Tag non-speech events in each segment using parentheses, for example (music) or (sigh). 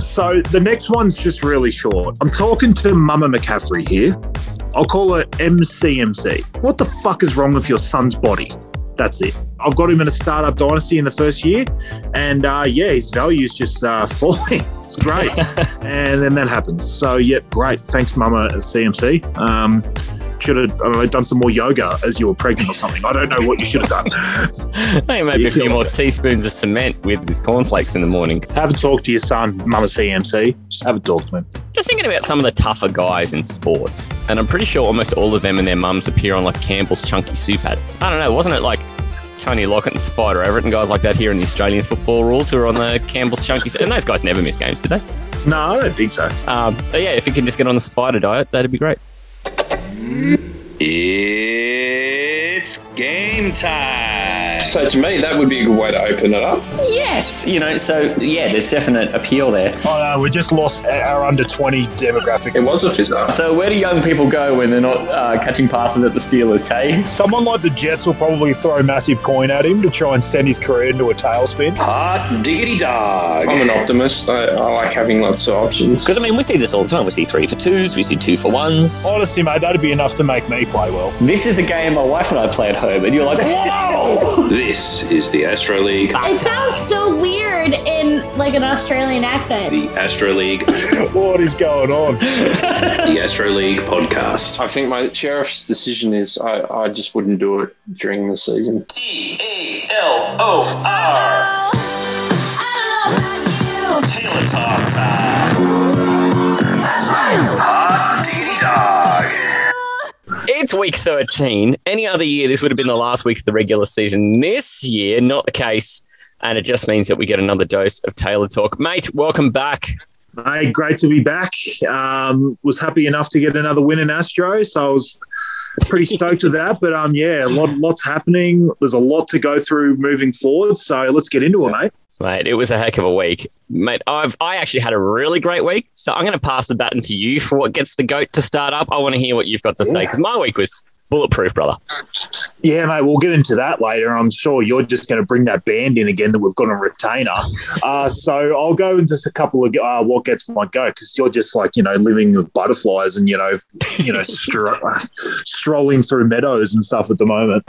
So the next one's just really short. I'm talking to Mama McCaffrey here. I'll call her MCMC. What the fuck is wrong with your son's body? That's it. I've got him in a startup dynasty in the first year, and uh, yeah, his value's just uh, (laughs) falling. It's great, (laughs) and then that happens. So yeah, great. Thanks, Mama CMC. Um, should have I don't know, done some more yoga as you were pregnant or something. I don't know what you should have done. (laughs) Hey, maybe a few more teaspoons of cement with his cornflakes in the morning. Have a talk to your son, Mama CMC. Just have a talk to him. Just thinking about some of the tougher guys in sports, and I'm pretty sure almost all of them and their mums appear on like Campbell's Chunky Soup ads. I don't know, wasn't it like Tony Lockett and Spider Everitt and guys like that here in the Australian football rules who are on the Campbell's Chunky Soup? And those guys never miss games, did they? No, I don't think so. Um, but yeah, if you can just get on the Spider diet, that'd be great. It's game time. So to me, that would be a good way to open it up. Yes, you know, so yeah, there's definite appeal there. Oh no, we just lost our under 20 demographic. It was a fizzer. So where do young people go when they're not uh, catching passes at the Steelers, Tay? Someone like the Jets will probably throw a massive coin at him to try and send his career into a tailspin. Hot diggity dog. I'm an optimist. I, I like having lots of options. Because I mean, we see this all the time. We see three for twos, we see two for ones. Honestly, mate, that'd be enough to make me play well. This is a game my wife and I play at home, and you're like, (laughs) whoa! This is the Astro League. It sounds so weird in like an Australian accent. The Astro League. (laughs) what is going on? (laughs) the Astro League podcast. I think my sheriff's decision is I, I just wouldn't do it during the season. T A L O R. Talor Talk time. It's week 13. Any other year, this would have been the last week of the regular season. This year, not the case. And it just means that we get another dose of Talor Talk. Mate, welcome back. Hey, great to be back. Um, was happy enough to get another win in Astro, so I was pretty (laughs) stoked with that. But um, yeah, a lot, lots happening. There's a lot to go through moving forward. So let's get into it, mate. Mate, it was a heck of a week. Mate, I've I actually had a really great week. So I'm going to pass the baton to you for what gets the goat to start up. I want to hear what you've got to say because my week was bulletproof, brother. Yeah, mate, we'll get into that later. I'm sure you're just going to bring that band in again that we've got on retainer. Uh, so I'll go into just a couple of uh, what gets my go because you're just like you know living with butterflies and you know you know stro- (laughs) strolling through meadows and stuff at the moment.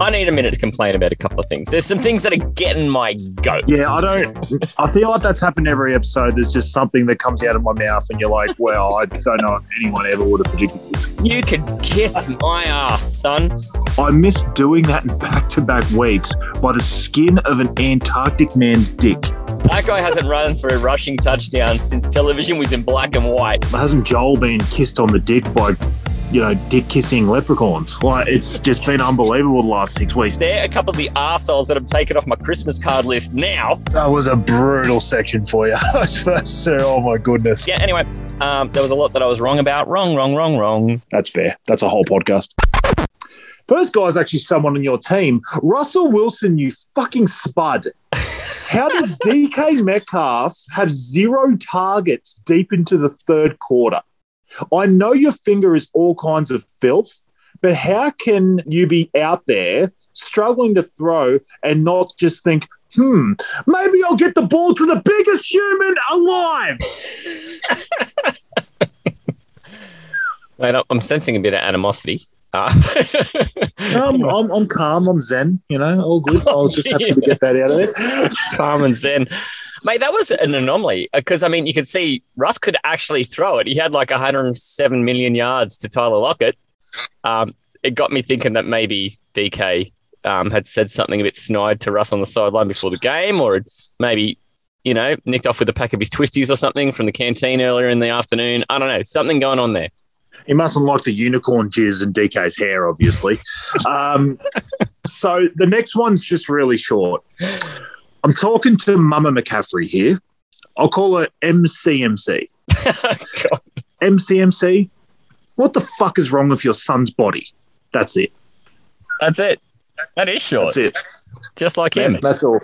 I need a minute to complain about a couple of things. There's some things that are getting my goat. Yeah, I don't. I feel like that's happened every episode. There's just something that comes out of my mouth, and you're like, "Well, I don't know if anyone ever would have predicted this." You could kiss my ass, son. I missed doing that in back-to-back weeks by the skin of an Antarctic man's dick. That guy hasn't run for a rushing touchdown since television was in black and white. Hasn't Joel been kissed on the dick by, you know, dick kissing leprechauns? Like it's just been unbelievable the last six weeks. They're a couple of the arseholes that have taken off my Christmas card list now. That was a brutal section for you. Those first two, oh my goodness. Yeah, anyway, um, there was a lot that I was wrong about. Wrong, wrong, wrong, wrong. That's fair. That's a whole podcast. First guy is actually someone on your team. Russell Wilson, you fucking spud. How does (laughs) DK Metcalf have zero targets deep into the third quarter? I know your finger is all kinds of filth, but how can you be out there struggling to throw and not just think, hmm, maybe I'll get the ball to the biggest human alive? (laughs) Mate, I'm sensing a bit of animosity. Uh, (laughs) I'm, I'm, I'm calm. I'm zen. You know, all good. (laughs) I was just happy to get that out of there. (laughs) calm and zen. Mate, that was an anomaly because I mean, you could see Russ could actually throw it. He had like 107 million yards to Tyler Lockett. Um, it got me thinking that maybe DK um, had said something a bit snide to Russ on the sideline before the game, or maybe you know nicked off with a pack of his twisties or something from the canteen earlier in the afternoon. I don't know, something going on there. He mustn't like the unicorn jizz in DK's hair, obviously. um, so the next one's just really short. I'm talking to Mama McCaffrey here. I'll call her MCMC. MCMC. (laughs) What the fuck is wrong with your son's body? That's it. That's it. That is short. That's it. Just like him. That's all.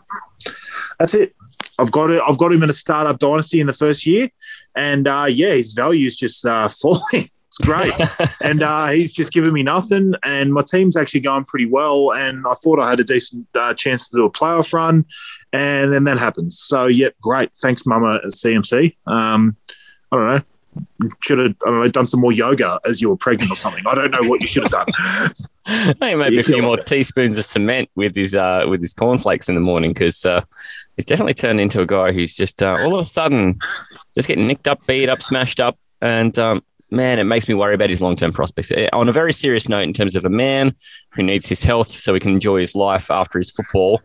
That's it. I've got it. I've got him in a startup dynasty in the first year, and uh, yeah, his value is just uh, (laughs) falling. It's great. and uh, he's just given me nothing. And my team's actually going pretty well. And I thought I had a decent uh, chance to do a playoff run. And then that happens. So, yeah, great. Thanks, Mama CMC. Um, I don't know. Should have I don't know, done some more yoga as you were pregnant or something. I don't know what you should have done. (laughs) Hey, maybe a few more it. teaspoons of cement with his uh, with his cornflakes in the morning because uh, he's definitely turned into a guy who's just uh, all of a sudden just getting nicked up, beat up, smashed up, and um, man, it makes me worry about his long term prospects. Eh, On a very serious note, in terms of a man who needs his health so he can enjoy his life after his football,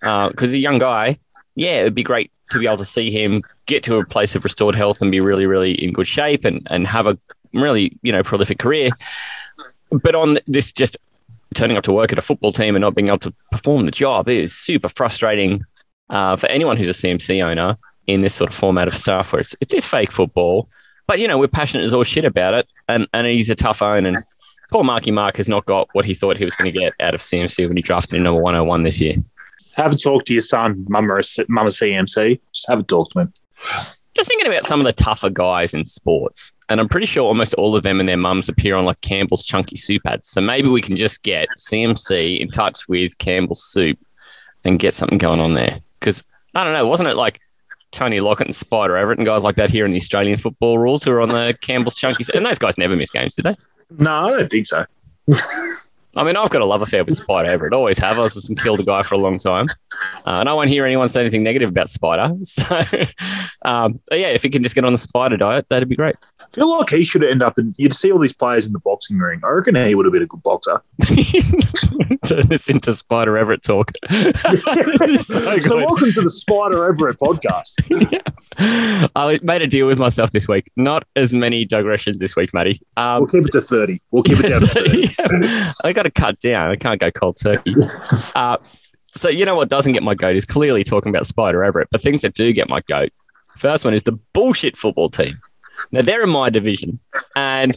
because a young guy, yeah, it'd be great to be able to see him get to a place of restored health and be really, really in good shape and and have a really you know prolific career. But on this just turning up to work at a football team and not being able to perform the job is super frustrating uh, for anyone who's a CMC owner in this sort of format of stuff where it's, it's fake football. But, you know, we're passionate as all shit about it. And, and he's a tough own. And poor Marky Mark has not got what he thought he was going to get out of CMC when he drafted him number 101 this year. have a talk to your son, Mama, Mama CMC. Just have a talk to him. Just thinking about some of the tougher guys in sports. And I'm pretty sure almost all of them and their mums appear on like Campbell's Chunky Soup ads. So maybe we can just get CMC in touch with Campbell's Soup and get something going on there. Because I don't know, wasn't it like Tony Lockett and Spider Everitt and guys like that here in the Australian football rules who are on the Campbell's Chunky Soup? And those guys never miss games, did they? No, I don't think so. (laughs) I mean, I've got a love affair with Spider Everitt. Always have. I was just killed a guy for a long time. Uh, and I won't hear anyone say anything negative about Spider. (laughs) So, um, yeah, if he can just get on the Spider diet, that'd be great. I feel like he should end up in. You'd see all these players in the boxing ring. I reckon he would have been a good boxer. Turn (laughs) this into Spider Everitt talk. (laughs) So So, welcome to the Spider Everitt podcast. I made a deal with myself this week. Not as many digressions this week, Matty. Um, We'll keep it to thirty. We'll keep it down to thirty. Yeah. I got to cut down. I can't go cold turkey. (laughs) Uh, so you know what doesn't get my goat is clearly talking about Spider Everitt, but things that do get my goat. First one is the bullshit football team. Now they're in my division, and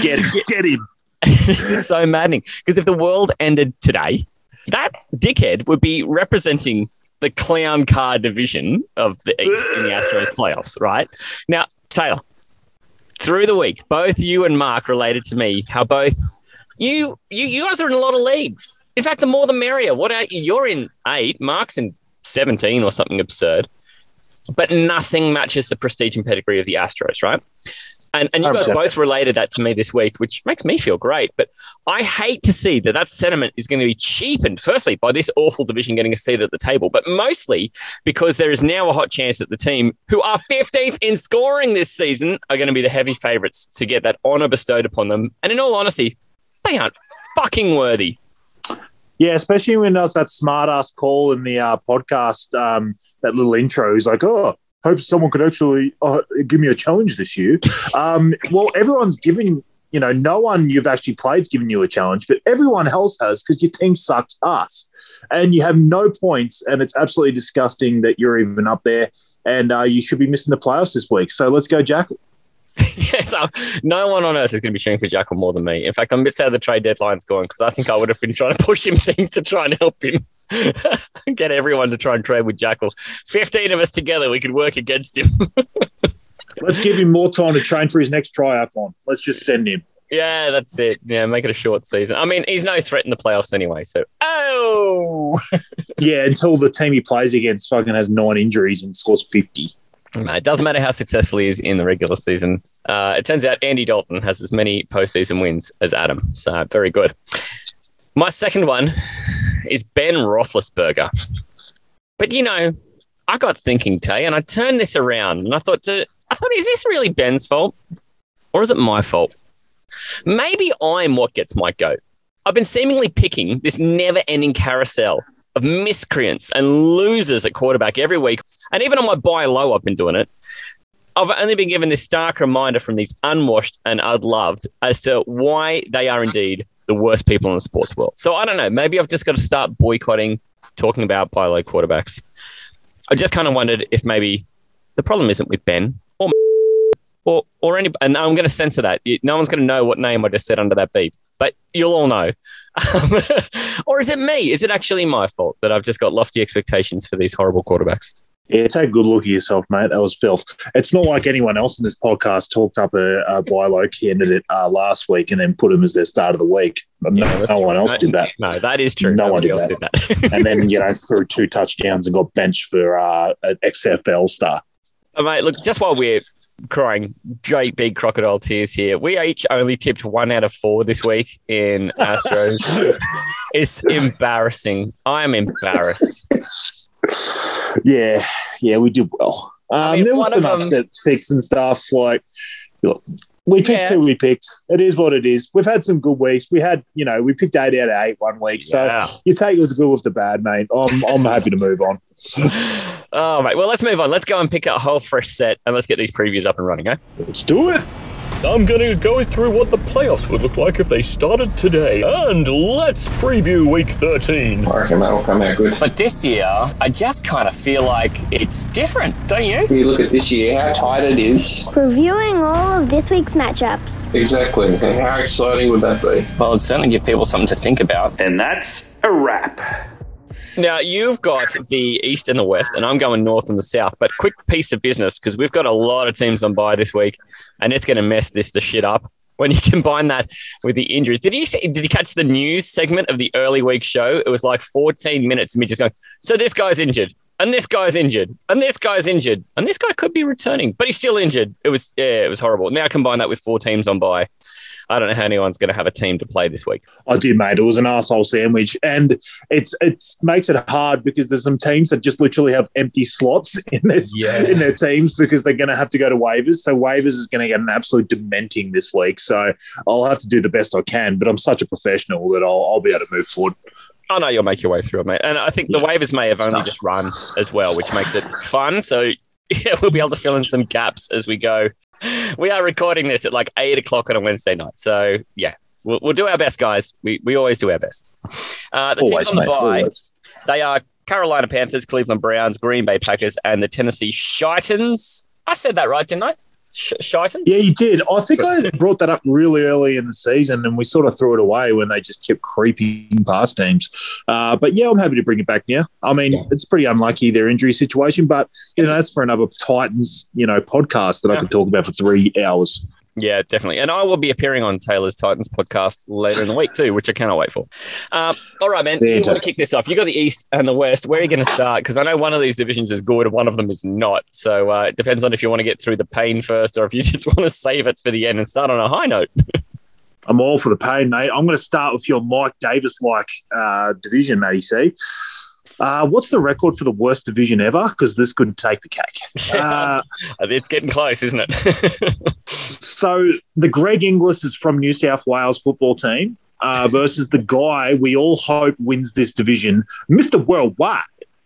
Get him. (laughs) Get him. this is so maddening because if the world ended today, that dickhead would be representing the clown car division of the in the Astros (laughs) playoffs, right? Now, Talor, through the week, both you and Mark related to me how both you you you guys are in a lot of leagues. In fact, the more the merrier. What are you? You're in eight, Mark's in seventeen or something absurd. But nothing matches the prestige and pedigree of the Astros, right? And, and you guys 100%. both related that to me this week, which makes me feel great. But I hate to see that that sentiment is going to be cheapened, firstly, by this awful division getting a seat at the table, but mostly because there is now a hot chance that the team, who are 15th in scoring this season, are going to be the heavy favourites to get that honour bestowed upon them. And in all honesty, they aren't fucking worthy. Yeah, especially when does that smart ass call in the uh, podcast, um, that little intro. He's like, oh, hope someone could actually uh, give me a challenge this year. (laughs) um, well, everyone's giving, you know, no one you've actually played's giving you a challenge, but everyone else has because your team sucks ass and you have no points. And it's absolutely disgusting that you're even up there and uh, you should be missing the playoffs this week. So let's go, Jack. Yes, um, no one on earth is going to be cheering for Jackal more than me. In fact, I'm a bit sad the trade deadline's gone because I think I would have been trying to push him (laughs) things to try and help him (laughs) get everyone to try and trade with Jackal. 15 of us together, we could work against him. (laughs) Let's give him more time to train for his next triathlon. Let's just send him. yeah, that's it. Yeah, make it a short season. I mean, he's no threat in the playoffs anyway. So, oh, Yeah, until the team he plays against fucking has nine injuries and scores 50. No, it doesn't matter how successful he is in the regular season. Uh, it turns out Andy Dalton has as many postseason wins as Adam. So very good. My second one is Ben Roethlisberger. But you know, I got thinking, Tay, and I turned this around and I thought, to, I thought, is this really Ben's fault, or is it my fault? Maybe I'm what gets my goat. I've been seemingly picking this never-ending carousel of miscreants and losers at quarterback every week. And even on my buy low, I've been doing it. I've only been given this stark reminder from these unwashed and unloved as to why they are indeed the worst people in the sports world. So I don't know. Maybe I've just got to start boycotting talking about buy low quarterbacks. I just kind of wondered if maybe the problem isn't with Ben or (laughs) or or any. And I'm going to censor that. No one's going to know what name I just said under that beep, but you'll all know. Um, (laughs) or is it me? Is it actually my fault that I've just got lofty expectations for these horrible quarterbacks? Yeah, take a good look at yourself, mate. That was filth. It's not like anyone else in this podcast talked up a, a buy low candidate uh, last week and then put him as their start of the week. No, Yeah, no one else did that. No, that is true. No one did that. did that. (laughs) And then, you know, threw two touchdowns and got benched for uh, an XFL star. Oh, mate, look, just while we're crying great big crocodile tears here, we each only tipped one out of four this week in Astros. (laughs) it's embarrassing. I am embarrassed. Yeah, yeah, we did well. Um, I mean, there was some them- upset picks and stuff. Like, look, we picked Yeah. who we picked. It is what it is. We've had some good weeks. We had, you know, we picked eight out of eight one week. So you take the good with the bad, mate. I'm, I'm happy to move on. (laughs) Oh, mate. Well, let's move on. Let's go and pick a whole fresh set and let's get these previews up and running, eh? Let's do it. I'm going to go through what the playoffs would look like if they started today. And let's preview week 13. I reckon that'll come out good. But this year, I just kind of feel like it's different, don't you? You look at this year, how tight it is. Reviewing all of this week's matchups. Exactly. And how exciting would that be? Well, it'd certainly give people something to think about. And that's a wrap. Now, you've got the East and the West, and I'm going North and the South. But quick piece of business because we've got a lot of teams on bye this week, and it's going to mess this the shit up. When you (laughs) combine that with the injuries, did you see, did you catch the news segment of the early week show? It was like 14 minutes of me just going, "So this guy's injured, and this guy's injured, and this guy's injured, and this guy could be returning, but he's still injured." It was yeah, it was horrible. Now combine that with four teams on bye. I don't know how anyone's going to have a team to play this week. I did, mate. It was an asshole sandwich, and it's it makes it hard because there's some teams that just literally have empty slots (laughs) in this Yeah. in their teams because they're going to have to go to waivers. So waivers is going to get an absolute dementing this week. So I'll have to do the best I can. But I'm such a professional that I'll, I'll be able to move forward. I know you'll make your way through it, mate. And I think the waivers may have only just run as well, which makes it fun. So (laughs) yeah, we'll be able to fill in some gaps as we go. (laughs) We are recording this at like eight o'clock on a Wednesday night. So yeah, we'll, we'll do our best, guys. We, we always do our best. Uh, the Always, teams on the bye, they are Carolina Panthers, Cleveland Browns, Green Bay Packers, and the Tennessee Shitans. I said that right, didn't I? Sh- Shitans? Yeah, you did. I think I brought that up really early in the season, and we sort of threw it away when they just kept creeping past teams. Uh, but yeah, I'm happy to bring it back now. I mean, it's pretty unlucky their injury situation, but you know that's for another Titans, you know, podcast that I could talk about for three hours. Yeah, definitely. And I will be appearing on Talor's Titans podcast later in the week too, which I cannot wait for. Um, all right, man. So you want to kick this off? You got the East and the West. Where are you going to start? Because I know one of these divisions is good one of them is not. So uh, it depends on if you want to get through the pain first or if you (laughs) just want to save it for the end and start on a high note. (laughs) I'm all for the pain, mate. I'm going to start with your Mike Davis like uh, division, Matty C. Uh, what's the record for the worst division ever? Because this could take the cake. (laughs) Uh, it's getting close, isn't it? (laughs) so the Greg Inglis is from New South Wales football team uh, versus the guy we all hope wins this division, Mr. Worldwide.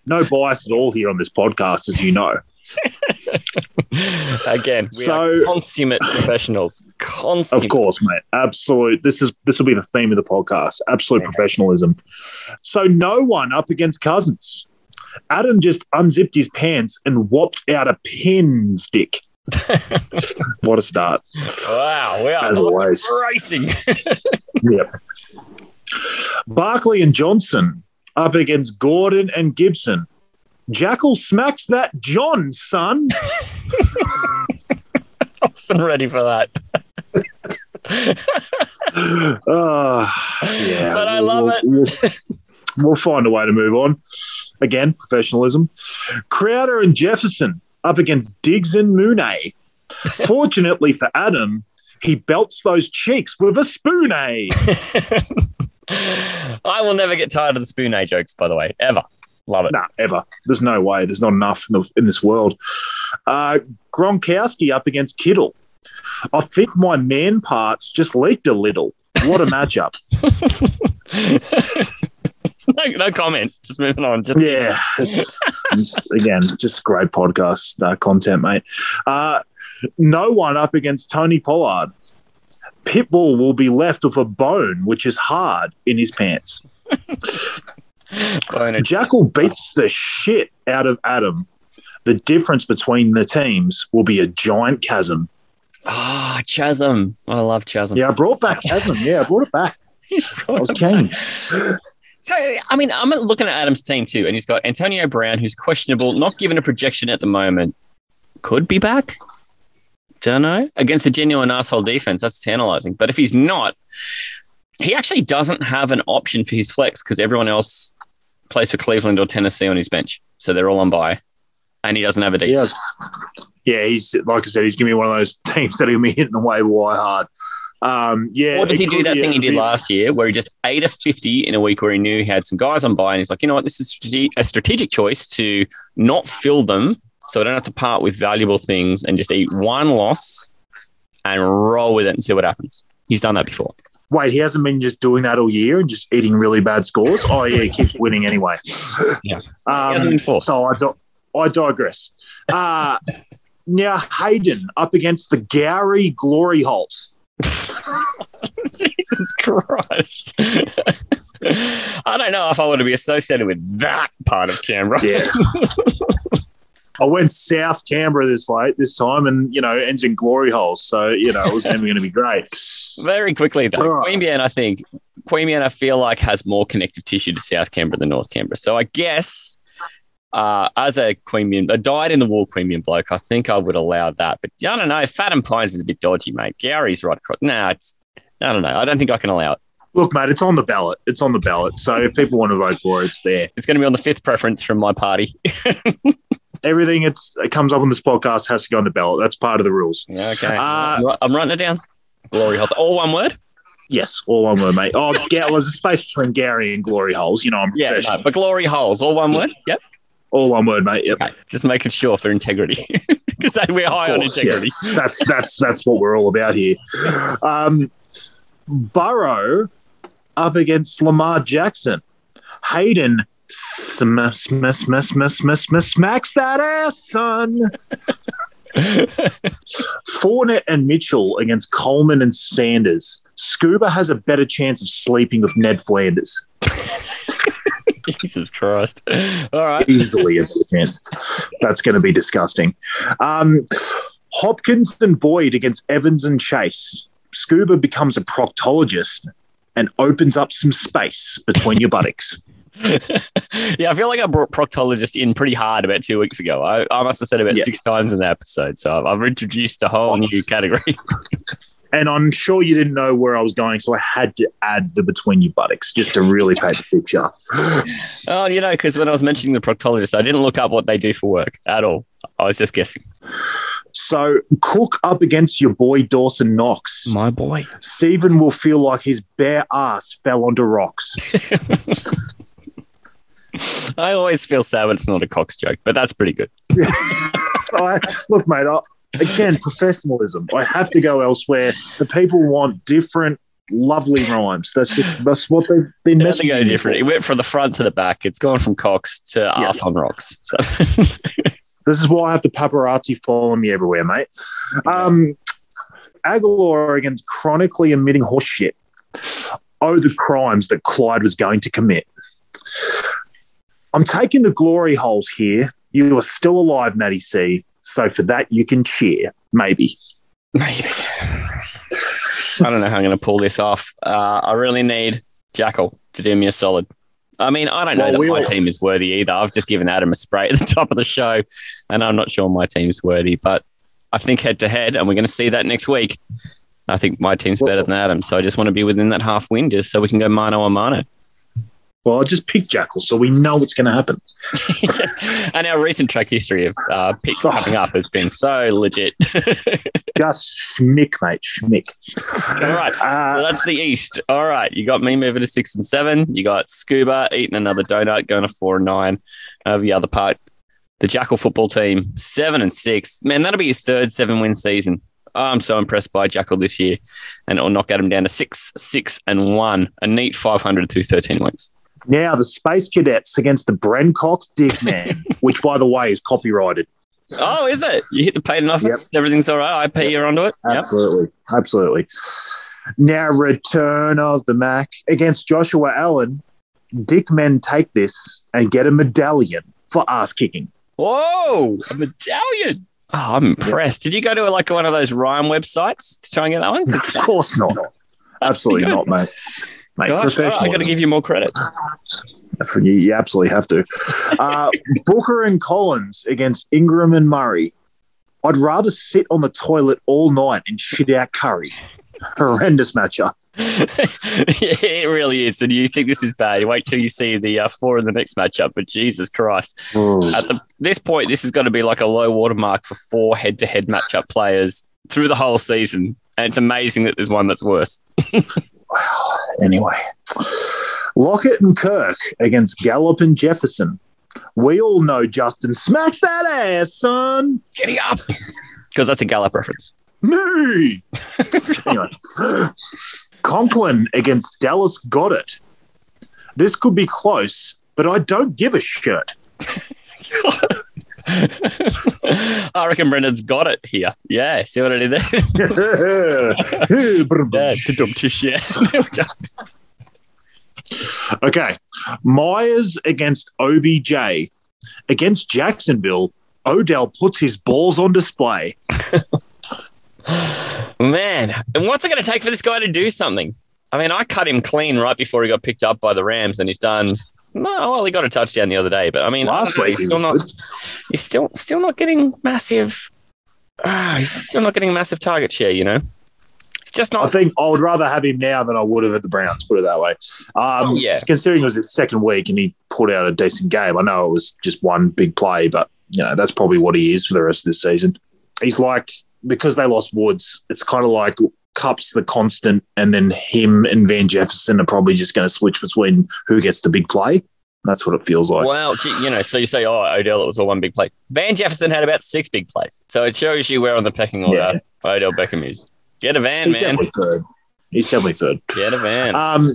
No bias at all here on this podcast, as you know. (laughs) Again, we So- are consummate professionals. Consummate. Of course, mate. Absolute. This is this will be the theme of the podcast. Absolute professionalism. So no one up against Cousins. Adam just unzipped his pants and whopped out a pin stick. (laughs) what a start! Wow, we are As always. racing. (laughs) Yep. Barkley and Johnson up against Gordon and Gibson. Jackal smacks that John, son. I (laughs) wasn't ready for that. (laughs) Ah, yeah, But I love it. We'll, we'll find a way to move on. Again, professionalism. Crowder and Jefferson up against Diggs and Mooney. (laughs) Fortunately for Adam, he belts those cheeks with a spoon. I will never get tired of the spoon jokes, by the way, ever. Love it. Nah, ever. There's no way. There's not enough in, the, in this world. Uh, Gronkowski up against Kittle. I think my man parts just leaked a little. What a (laughs) matchup. (laughs) no, no comment. Just moving on. Just Yeah. It's, it's, again, just great podcast uh, content, mate. Uh, no one up against Tony Pollard. Pitbull will be left with a bone, which is hard in his pants. (laughs) Jackal beats the shit out of Adam. The difference between the teams will be a giant chasm. Ah, Chasm. I love Chasm. Yeah, I brought back chasm. Yeah, I brought it back. I was keen. (laughs) So, I mean, I'm looking at Adam's team too, and he's got Antonio Brown, who's questionable, not given a projection at the moment. Could be back. Don't know. Against a genuine asshole defense, that's tantalizing. But if he's not, he actually doesn't have an option for his flex because everyone else plays for Cleveland or Tennessee on his bench. So they're all on bye. And he doesn't have a defense. Yes. Yeah, he's like I said, he's gonna be one of those (laughs) teams that he'll be hitting the waiver wire hard. Um, yeah. Or does he do that thing he did bit- last year where he just ate a 50 in a week where he knew he had some guys on by and he's like, you know what, this is a strategic choice to not fill them so I don't have to part with valuable things and just eat one loss and roll with it and see what happens. He's done that before. Wait, he hasn't been just doing that all year and just eating really bad scores. Oh yeah, he keeps winning anyway. (laughs) Yeah. Um, so I, di- I digress. Uh, now Hayden up against the Gary Glory Holes. (laughs) Jesus Christ. (laughs) I don't know if I want to be associated with that part of Canberra. Yeah. I went South Canberra this way this time, and you know, engine glory holes. So you know, it was never going to be great. (laughs) Very quickly, though. Right. Queanbeyan, I think, Queanbeyan, I feel like has more connective tissue to South Canberra than North Canberra. So I guess uh, as a Queanbeyan, a died in the wall Queanbeyan bloke, I think I would allow that. But I don't know. Fadden Pines is a bit dodgy, mate. Gary's right across. Nah, it's, I don't know. I don't think I can allow it. Look, mate, it's on the ballot. It's on the ballot. So if people want to vote for it, it's there. It's going to be on the fifth preference from my party. (laughs) Everything it's, it comes up on this podcast has to go on the ballot. That's part of the rules. Yeah, okay. Uh, I'm, writing it down. Glory holes. All one word? Yes, all one word, mate. Oh, Ga- there's a space between Gary and glory holes. You know, I'm Yeah, professional. no, but glory holes. All one word? Yep. All one word, mate. Yep. Okay. Just making sure for integrity. (laughs) Because we're high on integrity. yeah. (laughs) That's that's that's what we're all about here. Um, Burrow up against Lamar Jackson. Hayden sm- sm- sm- sm- sm- sm- smacks that ass, son. (laughs) Fournette and Mitchell against Coleman and Sanders. Scuba has a better chance of sleeping with Ned Flanders. (laughs) Jesus Christ. All right. Easily a better chance. That's going to be disgusting. Um, Hopkins and Boyd against Evans and Chase. Scuba becomes a proctologist and opens up some space between your buttocks. (laughs) (laughs) yeah, I feel like I brought proctologist in pretty hard about two weeks ago. I, I must have said about Yeah. six times in the episode. So I've, I've introduced a whole new category. (laughs) And I'm sure you didn't know where I was going, so I had to add the between your buttocks just to really paint the picture. (laughs) oh, you know, because when I was mentioning the proctologist, I didn't look up what they do for work at all. I was just guessing. So Cook up against your boy Dawson Knox. My boy. Stephen will feel like his bare ass fell onto rocks. (laughs) I always feel sad when it's not a Cox joke, but that's pretty good. (laughs) I, look, mate, I, again, professionalism. I have to go elsewhere. The people want different, lovely rhymes. That's just, that's what they've been It messaging. go different. It went from the front to the back. It's gone from Cox to Yeah. ass on rocks. So (laughs) This is why I have the paparazzi following me everywhere, mate. Um, Aguilar against chronically emitting horse shit. Oh, the crimes that Clyde was going to commit. I'm taking the glory holes here. You are still alive, Matty C. So for that, you can cheer. Maybe. Maybe. I don't know how I'm going to pull this off. Uh, I really need Jackal to do me a solid. I mean, I don't know Well, that we my all- team is worthy either. I've just given Adam a spray at the (laughs) top of the show, and I'm not sure my team's worthy. But I think head to head, and we're going to see that next week. I think my team's better than Adam, so I just want to be within that half win, just so we can go mano a mano. Well, I just picked Jackal, so we know what's going to happen. (laughs) and our recent track history of uh, picks coming up has been so legit. (laughs) Just schmick, mate, schmick. All right. Uh, So that's the East. All right. You got me moving to six and seven. You got Scuba eating another donut, going to four and nine. Over the other part, the Jackal football team, seven and six. Man, that'll be his third seven win season. I'm so impressed by Jackal this year. And it'll knock Adam down to six, six, and one. A neat 500 through 13 wins. Now the Space Cadets against the Bren Cox Dick Man, (laughs) which, by the way, is copyrighted. Oh, is it? You hit the patent office? Everything's all right. IP, you're onto it? Yep. Absolutely. Absolutely. Now, return of the Mac against Joshua Allen. Dick men take this and get a medallion for ass kicking. Whoa, a medallion. Oh, I'm impressed. Did you go to like one of those rhyme websites to try and get that one? Of course not. Absolutely not, mate. Mate, Gosh, all right, I got to give you more credit. You, you absolutely have to. Uh, (laughs) Booker and Collins against Ingram and Murray. I'd rather sit on the toilet all night and shit out curry. (laughs) Horrendous matchup. (laughs) it really is. And you think this is bad. You wait till you see the uh, four in the next matchup. But Jesus Christ. At the, this point, this is going to be like a low watermark for four head to head matchup players through the whole season. And it's amazing that there's one that's worse. (sighs) Anyway, Lockett and Kirk against Gallup and Jefferson. We all know Justin smacks that ass, son. Giddy up. (laughs) Because that's a Gallup reference. Me. (laughs) anyway, Conklin against Dallas Goedert. This could be close, but I don't give a shit. (laughs) (laughs) I reckon Brendan's got it here. Yeah, see what I did there? (laughs) (laughs) yeah, yeah. Okay, Meyers against OBJ. Against Jacksonville, Odell puts his balls on display. Man, and what's it going to take for this guy to do something? I mean, I cut him clean right before he got picked up by the Rams, and he's done. No, well, he got a touchdown the other day, but I mean, Last week he's still not. good. He's still still not getting massive. Ah, he's still not getting a massive target share. You know, it's just I think I would rather have him now than I would have at the Browns, put it that way. Um, Oh, yeah. Considering it was his second week and he pulled out a decent game, I know it was just one big play, but you know that's probably what he is for the rest of the season. He's like because they lost Woods, it's kind of like Kupp's the constant, and then him and Van Jefferson are probably just going to switch between who gets the big play. That's what it feels like. Well, you know, so you say, oh, Odell, it was all one big play. Van Jefferson had about six big plays. So it shows you where on the pecking order Odell Beckham is. Get a van, He's man. definitely third. He's definitely third. Get a van. Um,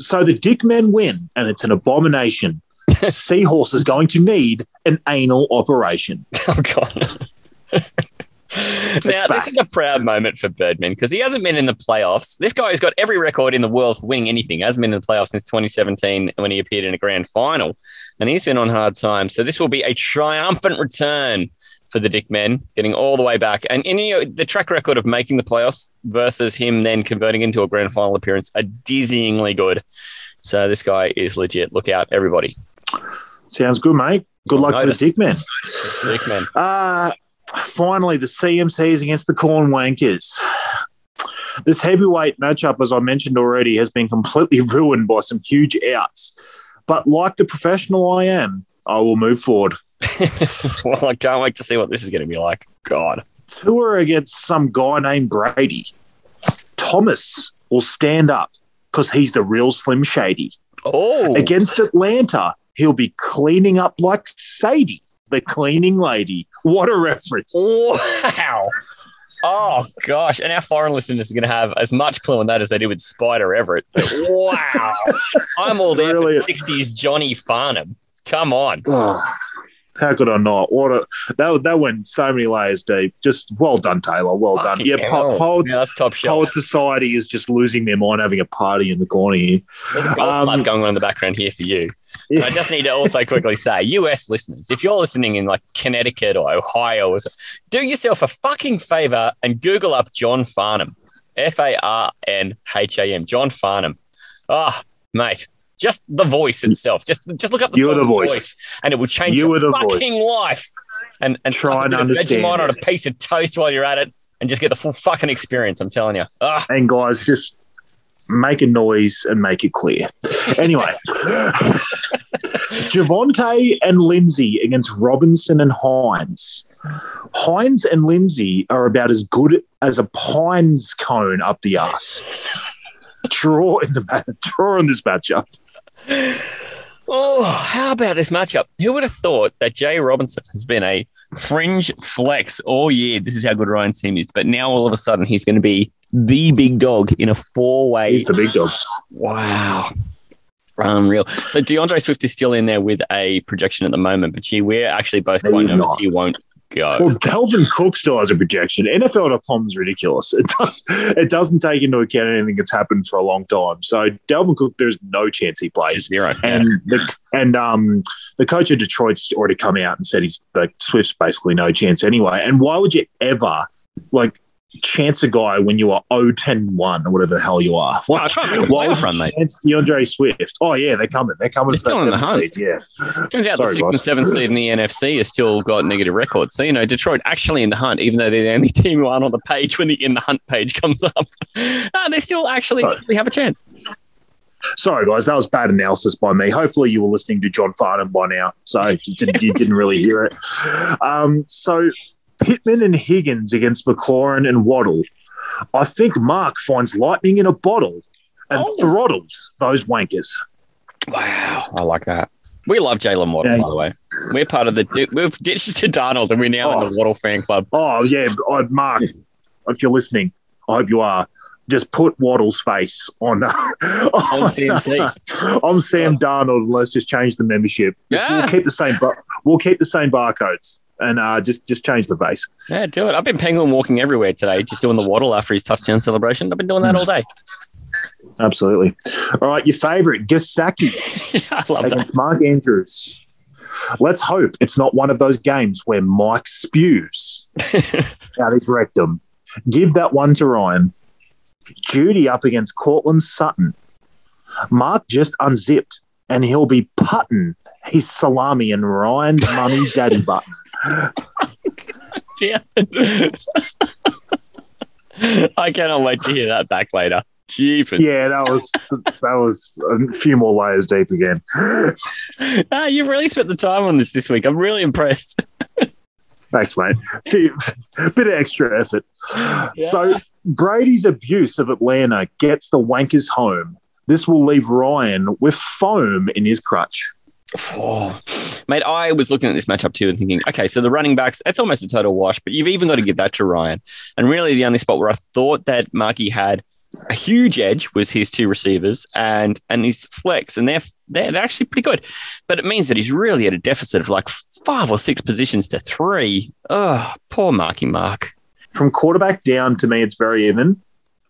so the dick men win, and it's an abomination. (laughs) Seahorse is going to need an anal operation. Oh God. (laughs) now back. this is a proud moment for Birdman because he hasn't been in the playoffs. This guy has got every record in the world for winning anything. He Hasn't been in the playoffs since 2017 when he appeared in a grand final, and he's been on hard times. So this will be a triumphant return for the Dick Men, getting all the way back. And, and you know the track record of making the playoffs versus him then converting into a grand final appearance are dizzyingly good. So this guy is legit. Look out, everybody. Sounds good, mate. Good luck to the dick men. Dick Men. Uh, finally, the CMCs against the Corn Wankers. This heavyweight matchup, as I mentioned already, has been completely (laughs) ruined by some huge outs. But like the professional I am, I will move forward. (laughs) well, I can't wait to see what this is going to be like. God. Tua against some guy named Brady. Thomas will stand up because he's the real Slim Shady. Oh, Against Atlanta, he'll be cleaning up like Sadie, the cleaning lady. What a reference. Wow. Oh gosh, and our foreign listeners are going to have as much clue on that as they do with Spider Everitt. Wow, I'm all there Really? for '60s Johnny Farnham. Come on, Oh, how could I not? What a that that went so many layers deep. Just well done, Talor. Well done. Fucking Yeah, po- poets, Yeah, that's top poet society is just losing their mind having a party in the corner here. There's a golf Um, going on in the background here for you. Yeah. I just need to also quickly say, US listeners, if you're listening in like Connecticut or Ohio, or so, do yourself a fucking favor and Google up John Farnham, F A R N H A M, John Farnham. Ah, mate, just the voice itself. Just just look up the, the voice. and it will change You your fucking voice. life. And and Try and understand Vegemite on a piece of toast while you're at it, and just get the full fucking experience. I'm telling you. Ah, And guys, just make a noise and make it clear. (laughs) Anyway, Javonte and Lindsay against Robinson and Hines. Hines and Lindsay are about as good as a pines cone up the ass. Draw in the (laughs) draw in this matchup. Oh, how about this matchup? Who would have thought that Jay Robinson has been a fringe flex all year? This is how good Ryan's team is. But now all of a sudden he's going to be the big dog in a four way. He's the big dog. Wow. Unreal. So D'Andre Swift is still in there with a projection at the moment, but gee, we're actually both No, quite he's he won't go. Well, Dalvin Cook still has a projection. NFL.com is ridiculous. It does it doesn't take into account anything that's happened for a long time. So Dalvin Cook, there's no chance he plays. Zero. And the and um the coach of Detroit's already come out and said he's like Swift's basically no chance anyway. And why would you ever like chance a guy when you are 0-10-1 or whatever the hell you are. Oh, I make why would run, mate. chance D'Andre Swift? Oh yeah, they're coming. They're coming. They're for that still in the seventh hunt. seed, Yeah. Turns out Sorry, the sixth and seventh seed in the NFC has still got negative records. So, you know, Detroit actually in the hunt, even though they're the only (laughs) team who aren't on the page when the in the hunt page comes up. no, (laughs) they still actually we have a chance. Sorry, guys, that was bad analysis by me. Hopefully, you were listening to John Farnham by now, so (laughs) you didn't, you didn't really hear it. Um, so, Pittman and Higgins against McLaurin and Waddle. I think Mark finds lightning in a bottle and Oh. throttles those wankers. Wow, I like that. We love Jaylen Waddle, Yeah. by the way. We're part of the we've ditched to Donald, and we're now in the oh. Waddle fan club. Oh yeah, I, Mark, if you're listening, I hope you are. Just put Waddle's face on (laughs) on, CMC. on Sam Darnold. Let's just change the membership. Just- Yeah. We'll keep the same. bar- We'll keep the same barcodes and uh, just just change the face. Yeah, do it. I've been penguin walking everywhere today, just doing the waddle after his touchdown celebration. I've been doing that all day. (laughs) Absolutely. All right, your favorite, Gesicki (laughs) I love that. against Mark Andrews. Let's hope it's not one of those games where Mike spews (laughs) out his rectum. Give that one to Ryan. Jeudy up against Courtland Sutton. Mark just unzipped and he'll be putting his salami and Ryan's mummy daddy button. Yeah. I cannot wait to hear that back later. Jeepers. Yeah, that was that was a few more layers deep again. (laughs) Ah, you've really spent the time on this this week. I'm really impressed. Thanks, mate. Bit of extra effort. So Brady's abuse of Atlanta gets the wankers home. This will leave Ryan with foam in his crutch. Oh, mate, I was looking at this matchup too and thinking, okay, so the running backs, that's almost a total wash, but you've even got to give that to Ryan. And really, the only spot where I thought that Markey had a huge edge was his two receivers and and his flex, and they're they're, they're actually pretty good. But it means that he's really at a deficit of like five or six positions to three. Oh, poor Marky Mark. From quarterback down, to me, it's very even.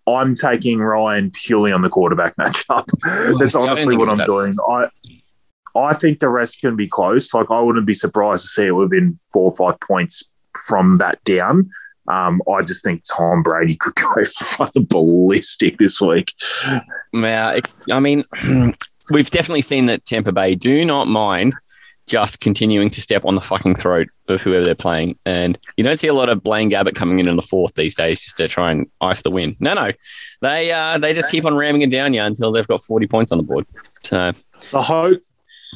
I'm taking Ryan purely on the quarterback matchup. That's see, I don't honestly what I'm doing. I I think the rest can be close. Like I wouldn't be surprised to see it within four or five points from that down. Um, I just think Tom Brady could (laughs) go fucking ballistic this week. Yeah, I mean, (clears throat) we've definitely seen that Tampa Bay do not mind just continuing to step on the fucking throat of whoever they're playing. And you don't see a lot of Blaine Gabbert coming in in the fourth these days just to try and ice the win. No, no. They uh, they just keep on ramming it down you until they've got 40 points on the board. So, the hope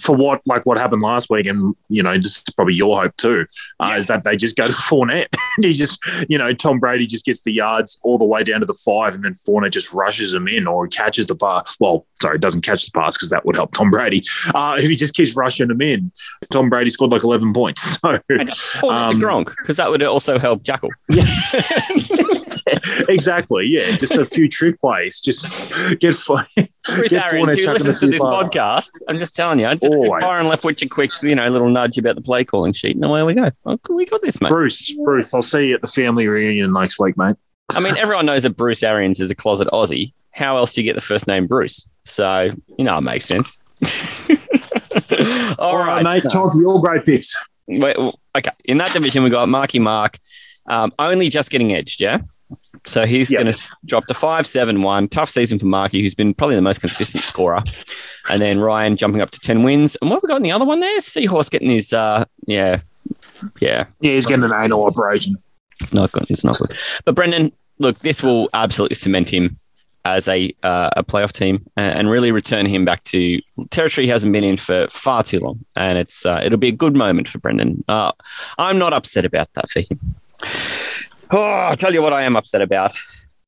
for what like what happened last week, and you know, this is probably your hope too, uh, is that they just go to (laughs) Fournette and he just, you know, Tom Brady just gets the yards all the way down to the five, and then Fournette just rushes him in or catches the pass. Well, sorry, doesn't catch the pass because that would help Tom Brady. Uh, if he just keeps rushing him in, Tom Brady scored like eleven points. (laughs) So um, Gronk, because that would also help Jackal. Yeah. (laughs) exactly, yeah, just a few trick plays, just get. Get Arians, Fournette who listens to this podcast, I'm just telling you, just Always. fire and left with your quick, you know, little nudge about the play calling sheet, and away we go. Oh, we got this, mate. Bruce, Bruce, I'll see you at the family reunion next week, mate. I mean, everyone knows that Bruce Arians is a closet Aussie. How else do you get the first name Bruce? So, you know, it makes sense. (laughs) All right, mate. Time for your great picks. Wait, okay. In that division, we got Marky Mark, um, only just getting edged, yeah? So he's Yep. going to drop to 5 7 1. Tough season for Marky, who's been probably the most consistent scorer. And then Ryan jumping up to 10 wins. And what have we got in the other one there? Seahorse getting his, uh, yeah, yeah. Yeah, he's getting an anal operation. It's not good. It's not good. But Brendan, look, this will absolutely cement him as a uh, a playoff team and, and really return him back to territory he hasn't been in for far too long. And it's uh, it'll be a good moment for Brendan. Uh, I'm not upset about that for him. Oh, I'll tell you what I am upset about.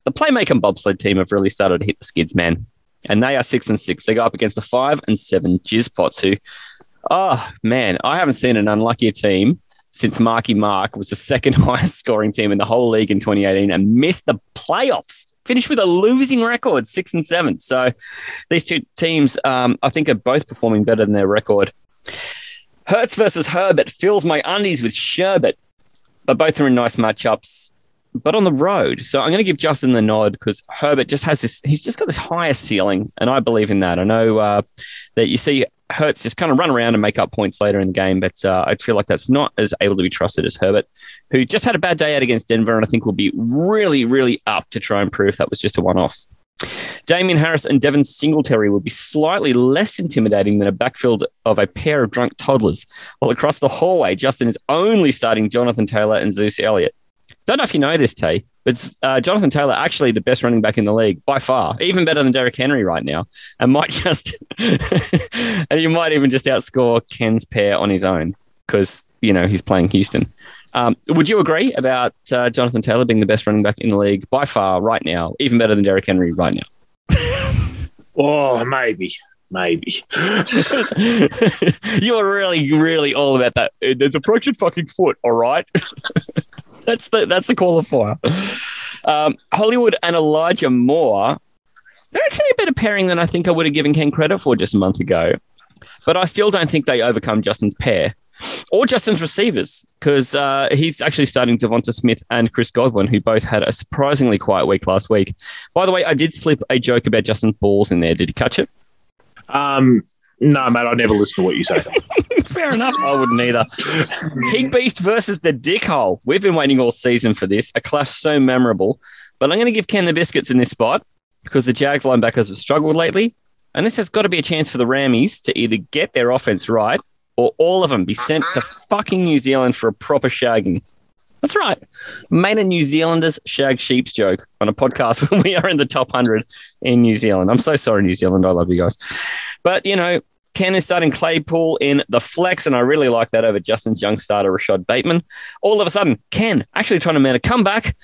The playmaker bobsled team have really started to hit the skids, man. And they are six and six. They go up against the five and seven Jizpots, who, oh man, I haven't seen an unluckier team since Marky Mark was the (laughs) second highest scoring team in the whole league in 2018 and missed the playoffs. Finished with a losing record, six and seven. So these two teams, um, I think, are both performing better than their record. Hurts versus Herbert fills my undies with sherbet, but both are in nice matchups, but on the road. So I'm going to give Justin the nod because Herbert just has this, he's just got this higher ceiling, and I believe in that. I know uh, that you see Hurts just kind of run around and make up points later in the game, but uh, I feel like that's not as able to be trusted as Herbert, who just had a bad day out against Denver, and I think will be really, really up to try and prove that was just a one-off. Damien Harris and Devin Singletary will be slightly less intimidating than a backfield of a pair of drunk toddlers. While across the hallway, Justin is only starting Jonathan Taylor and Zeus Elliott. Don't know if you know this, Tay, but uh, Jonathan Taylor actually the best running back in the league by far, even better than Derrick Henry right now, and might (laughs) just and you might even just outscore Ken's pair on his own because you know he's playing Houston. Um, would you agree about uh, Jonathan Taylor being the best running back in the league by far right now, even better than Derrick Henry right now? (laughs) Oh, maybe, maybe. (laughs) you are really, really all about that. Uh, There's a fractured fucking foot, all right? (laughs) that's the that's the qualifier. Um, Hollywood and Elijah Moore, they're actually a better pairing than I think I would have given Ken credit for just a month ago. But I still don't think they overcome Justin's pair or Justin's receivers because uh, he's actually starting Devonta Smith and Chris Godwin, who both had a surprisingly quiet week last week. By the way, I did slip a joke about Justin's balls in there. Did you catch it? Um, no, mate, I never listen to what you say. (laughs) Fair enough. I wouldn't either. Pig Beast versus the Dickhole. We've been waiting all season for this. A clash so memorable. But I'm going to give Ken the biscuits in this spot because the Jags linebackers have struggled lately. And this has got to be a chance for the Rammies to either get their offense right or all of them be sent to fucking New Zealand for a proper shagging. That's right. Made a New Zealanders shag sheeps joke on a podcast (laughs) when we are in the top 100 in New Zealand. I'm so sorry, New Zealand. I love you guys. But, you know, Ken is starting Claypool in the flex, and I really like that over Justin's young starter, Rashod Bateman. All of a sudden, Ken actually trying to mount a comeback,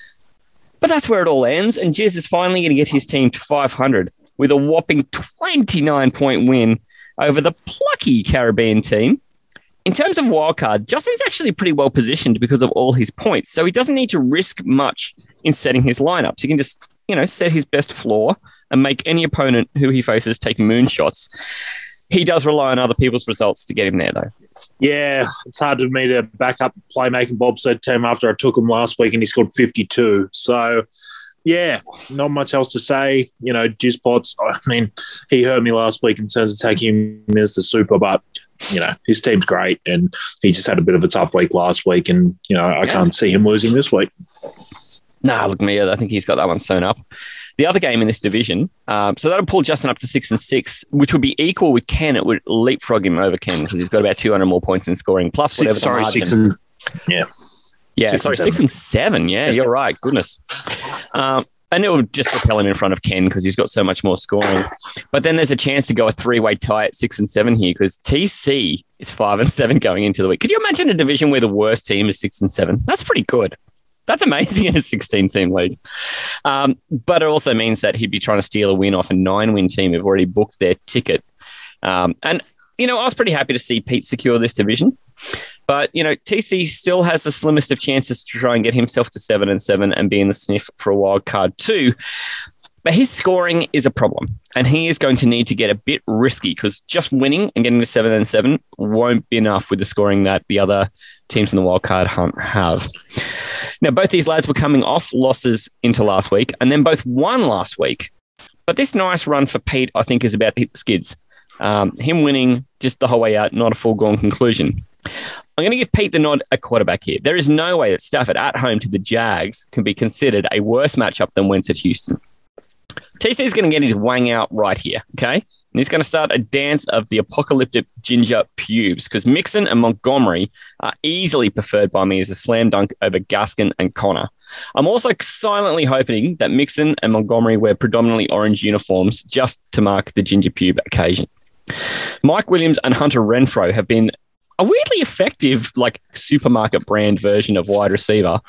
but that's where it all ends. And Jizz is finally going to get his team to 500 with a whopping 29 point win over the plucky Caribbean team. In terms of wildcard, Justin's actually pretty well positioned because of all his points, so he doesn't need to risk much in setting his lineups. He can just, you know, set his best floor and make any opponent who he faces take moonshots. He does rely on other people's results to get him there, though. Yeah, it's hard for me to back up playmaking Bob said team after I took him last week and he scored 52. So, yeah, not much else to say. You know, Jizpots, I mean, he hurt me last week in terms of taking him as the super, but, you know, his team's great and he just had a bit of a tough week last week and, you know, I can't see him losing this week. Nah, look, me, I think he's got that one sewn up. The other game in this division, um, so that'll pull Justin up to six and six, which would be equal with Ken. It would leapfrog him over Ken because he's got about 200 more points in scoring, plus whatever Six, sorry, margin. six and, yeah. Yeah, Six sorry, and six and seven. Yeah, you're (laughs) right. Goodness. Um, and it will just propel him in front of Ken because he's got so much more scoring. But then there's a chance to go a three way tie at six and seven here because TC is five and seven going into the week. Could you imagine a division where the worst team is six and seven? That's pretty good. That's amazing (laughs) in a 16 team league. Um, but it also means that he'd be trying to steal a win off a nine win team who've already booked their ticket. Um, and, you know, I was pretty happy to see Pete secure this division. But you know, TC still has the slimmest of chances to try and get himself to seven and seven and be in the sniff for a wild card too. But his scoring is a problem, and he is going to need to get a bit risky because just winning and getting to seven and seven won't be enough with the scoring that the other teams in the wild card hunt have. Now, both these lads were coming off losses into last week, and then both won last week. But this nice run for Pete, I think, is about to hit the skids. Um, him winning just the whole way out, not a foregone conclusion. I'm going to give Pete the nod a quarterback here. There is no way that Stafford at home to the Jags can be considered a worse matchup than Wentz at Houston. TC is going to get his wang out right here, okay? And he's going to start a dance of the apocalyptic ginger pubes because Mixon and Montgomery are easily preferred by me as a slam dunk over Gaskin and Conner. I'm also silently hoping that Mixon and Montgomery wear predominantly orange uniforms just to mark the ginger pube occasion. Mike Williams and Hunter Renfrow have been a weirdly effective, like supermarket brand version of wide receiver.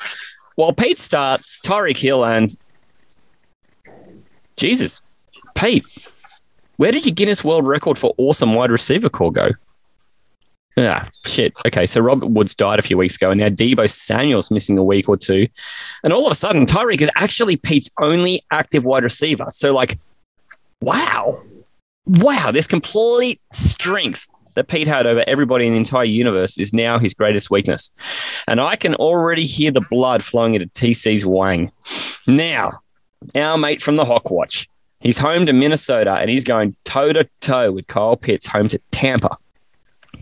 While Pete starts Tyreek Hill and Jesus, Pete, where did your Guinness World Record for awesome wide receiver call go? Ah, shit. Okay, so Robert Woods died a few weeks ago, and now Deebo Samuel's missing a week or two. And all of a sudden, Tyreek is actually Pete's only active wide receiver. So, like, wow. Wow, this complete strength that Pete had over everybody in the entire universe is now his greatest weakness. And I can already hear the blood flowing into TC's wang. Now, our mate from the Hawk Watch, He's home to Minnesota and he's going toe to toe with Kyle Pitts home to Tampa.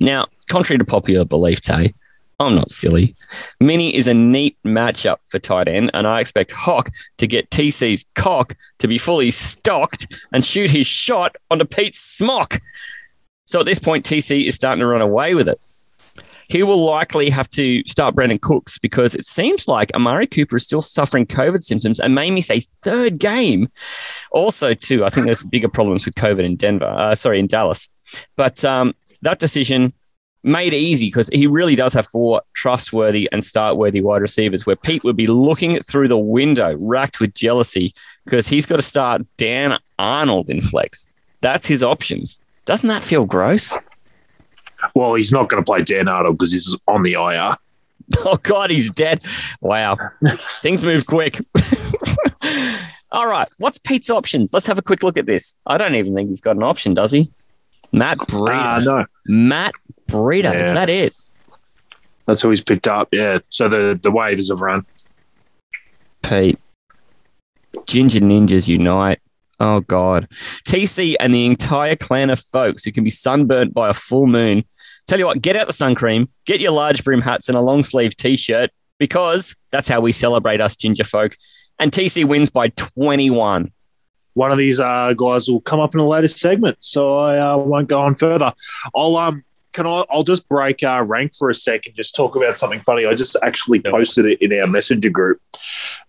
Now, contrary to popular belief, Tay, I'm not silly. Mini is a neat matchup for tight end, and I expect Hawk to get TC's cock to be fully stocked and shoot his shot onto Pete's smock. So at this point, TC is starting to run away with it. He will likely have to start Brandin Cooks because it seems like Amari Cooper is still suffering COVID symptoms and may miss a third game. Also, too, I think there's bigger problems with COVID in Denver. Uh, sorry, in Dallas. But um, that decision made easy because he really does have four trustworthy and start worthy wide receivers where Pete would be looking through the window, racked with jealousy, because he's got to start Dan Arnold in flex. That's his options. Doesn't that feel gross? Well, he's not going to play Dan Arnold because he's on the IR. (laughs) Oh, God, he's dead. Wow. (laughs) Things move quick. (laughs) All right. What's Pete's options? Let's have a quick look at this. I don't even think he's got an option, does he? Matt Breida. Ah, no. Matt Breida. Yeah. Is that it? That's who he's picked up. Yeah. So the, the waivers have run. Pete. Ginger Ninjas Unite. Oh, God. TC and the entire clan of folks who can be sunburnt by a full moon. Tell you what, get out the sun cream, get your large brim hats and a long sleeve t shirt because that's how we celebrate us ginger folk. And TC wins by 21. One of these uh, guys will come up in a later segment, so I uh, won't go on further. I'll um, can I? I'll just break uh, rank for a second. Just talk about something funny. I just actually posted it in our messenger group.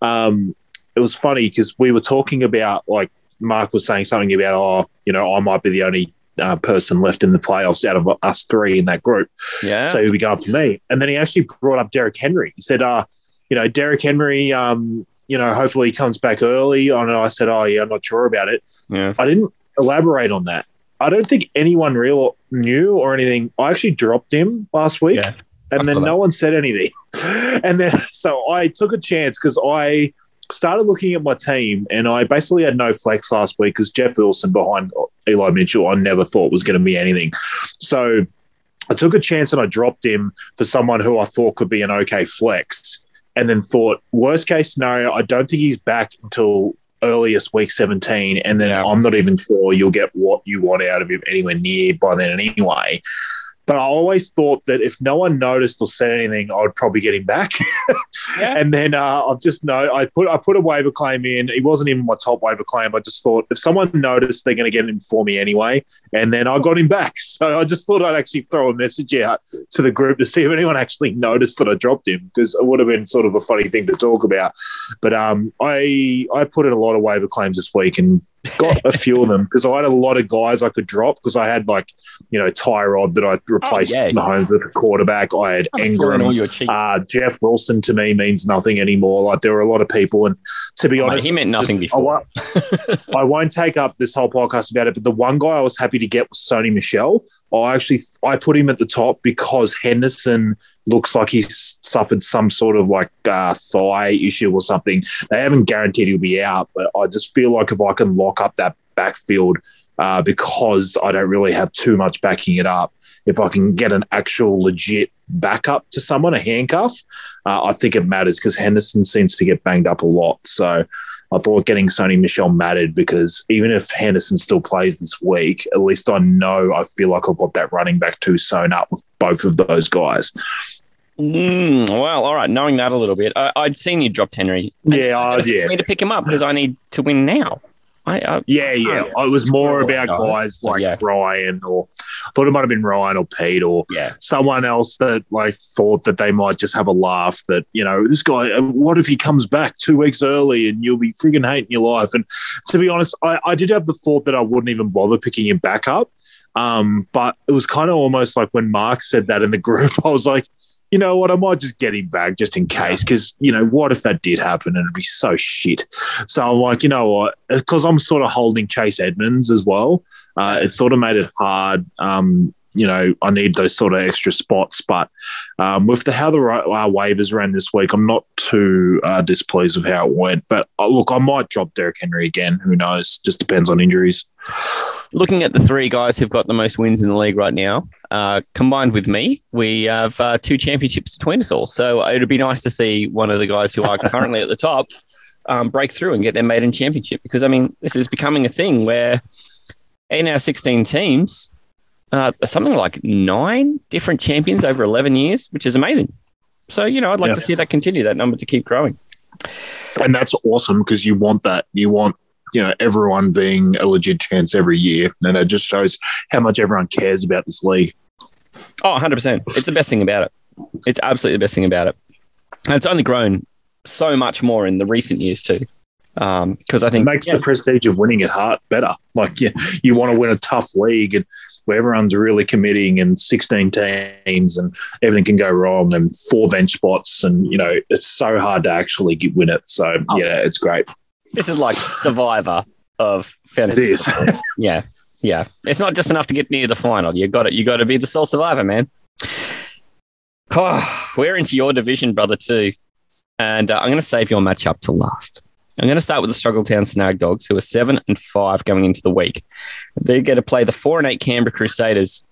Um, it was funny because we were talking about like Mark was saying something about oh, you know, I might be the only uh, person left in the playoffs out of us three in that group. Yeah. So he'll be going for me. And then he actually brought up Derrick Henry. He said, uh, you know, Derrick Henry, um, you know, hopefully he comes back early. And I said, oh, yeah, I'm not sure about it. Yeah. I didn't elaborate on that. I don't think anyone real knew or anything. I actually dropped him last week. Yeah. And then no that. one said anything. (laughs) and then so I took a chance because I started looking at my team and I basically had no flex last week because Jeff Wilson behind Eli Mitchell, I never thought was going to be anything. So I took a chance and I dropped him for someone who I thought could be an okay flex. And then thought, worst case scenario, I don't think he's back until earliest week 17. And then I'm not even sure you'll get what you want out of him anywhere near by then anyway. But I always thought that if no one noticed or said anything, I would probably get him back. (laughs) And then uh, I've just know I put I put a waiver claim in. He wasn't even my top waiver claim. I just thought if someone noticed, they're going to get him for me anyway. And then I got him back. (laughs) So I just thought I'd actually throw a message out to the group to see if anyone actually noticed that I dropped him because it would have been sort of a funny thing to talk about. But um, I I put in a lot of waiver claims this week and got a few of them because I had a lot of guys I could drop because I had like you know Tyrod that I replaced yeah. Mahomes with a quarterback. I had I'm Ingram. Uh, Jeff Wilson to me means nothing anymore. Like there were a lot of people, and to be Oh, honest, he meant nothing just- before. won't, I won't take up this whole podcast about it. But the one guy I was happy to get was Sony Michel. I actually I put him at the top because Henderson looks like he's suffered some sort of like uh, thigh issue or something. They haven't guaranteed he'll be out, but I just feel like if I can lock up that backfield uh, because I don't really have too much backing it up. If I can get an actual legit backup to someone, a handcuff, uh, I think it matters because Henderson seems to get banged up a lot. So I thought getting Sony Michel mattered because even if Henderson still plays this week, at least I know I feel like I've got that running back two sewn up with both of those guys. Mm, well, all right. Knowing that a little bit, I, I'd seen you dropped Henry. Yeah, I- yeah. I need to pick him up because I need to win now. I, Yeah, yeah. Oh, it was more about guys. guys like yeah. Ryan or I thought it might have been Ryan or Pete or Yeah. someone else that like thought that they might just have a laugh that, you know, this guy, uh, what if he comes back two weeks early and you'll be frigging hating your life? And to be honest, I, I did have the thought that I wouldn't even bother picking him back up. Um, but it was kind of almost like when Mark said that in the group, (laughs) I was like, you know what, I might just get him back just in case. Because, you know, what if that did happen and it'd be so shit? So I'm like, you know what? Because I'm sort of holding Chase Edmonds as well. Uh, it sort of made it hard. Um, you know, I need those sort of extra spots. But um, with the how the uh, waivers ran this week, I'm not too uh, displeased with how it went. But uh, look, I might drop Derrick Henry again. Who knows? Just depends on injuries. Looking at the three guys who've got the most wins in the league right now, uh, combined with me, we have uh, two championships between us all. So it'd be nice to see one of the guys who are currently at the top um, break through and get their maiden championship. Because I mean, this is becoming a thing where in our 16 teams, uh, something like nine different champions over 11 years, which is amazing. So you know, I'd like Yeah. to see that continue, that number to keep growing. and that's awesome because you want that. You want you know everyone being a legit chance every year, and it just shows how much everyone cares about this league. Oh, 100%. It's the best thing about it. It's absolutely the best thing about it. And it's only grown so much more in the recent years, too. Um, because I think It makes yeah, the prestige of winning at heart better. Like yeah, you want to win a tough league and where everyone's really committing and 16 teams and everything can go wrong and four bench spots and you know it's so hard to actually get, win it. So Oh. yeah, it's great. This is like survivor of fantasy. It is. yeah. Yeah. It's not just enough to get near the final. You got it. You got to be the sole survivor, man. Oh, we're into your division, brother, too. And uh, I'm going to save your matchup to last. I'm going to start with the Struggletown Snag Dogs, who are seven and five going into the week. They get to play the four and eight Canberra Crusaders.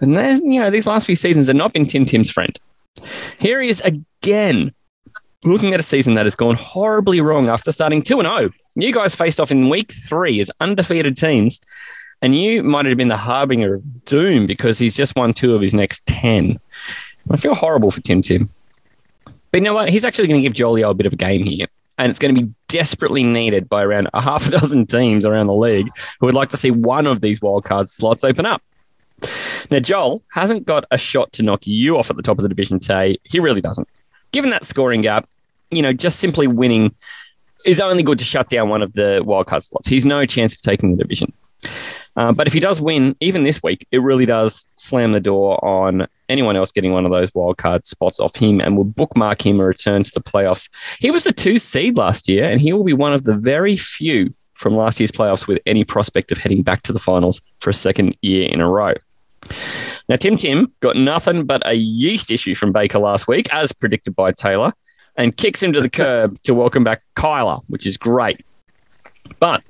And you know, these last few seasons have not been Tim Tim's friend. Here he is again, looking at a season that has gone horribly wrong after starting 2 and 0. You guys faced off in week three as undefeated teams, and you might have been the harbinger of doom because he's just won two of his next 10. I feel horrible for Tim Tim. But you know what? He's actually going to give Jolio a bit of a game here. And it's going to be desperately needed by around a half a dozen teams around the league who would like to see one of these wildcard slots open up. Now, Joel hasn't got a shot to knock you off at the top of the division today. He really doesn't. Given that scoring gap, you know, just simply winning is only good to shut down one of the wildcard slots. He's no chance of taking the division. Uh, but if he does win, even this week, it really does slam the door on anyone else getting one of those wildcard spots off him and will bookmark him a return to the playoffs. He was the two seed last year, and he will be one of the very few from last year's playoffs with any prospect of heading back to the finals for a second year in a row. Now, Tim Tim got nothing but a yeast issue from Baker last week, as predicted by Talor, and kicks him to the (laughs) curb to welcome back Kyler, which is great. But